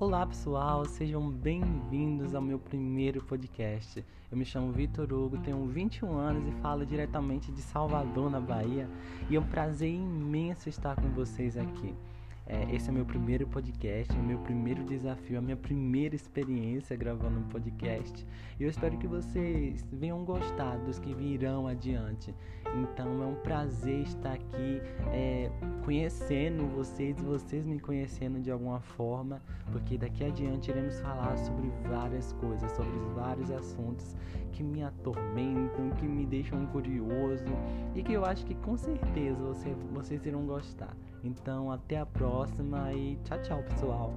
Olá pessoal, sejam bem-vindos ao meu primeiro podcast. Eu me chamo Vitor Hugo, tenho 21 anos e falo diretamente de Salvador, na Bahia, e é um prazer imenso estar com vocês aqui. É, esse é meu primeiro podcast, é o meu primeiro desafio, a minha primeira experiência gravando um podcast. E eu espero que vocês venham gostar dos que virão adiante. Então é um prazer estar aqui é, conhecendo vocês vocês me conhecendo de alguma forma, porque daqui adiante iremos falar sobre várias coisas, sobre vários assuntos que me atormentam, que me deixam curioso e que eu acho que com certeza você, vocês irão gostar. Então, até a próxima e tchau, tchau, pessoal.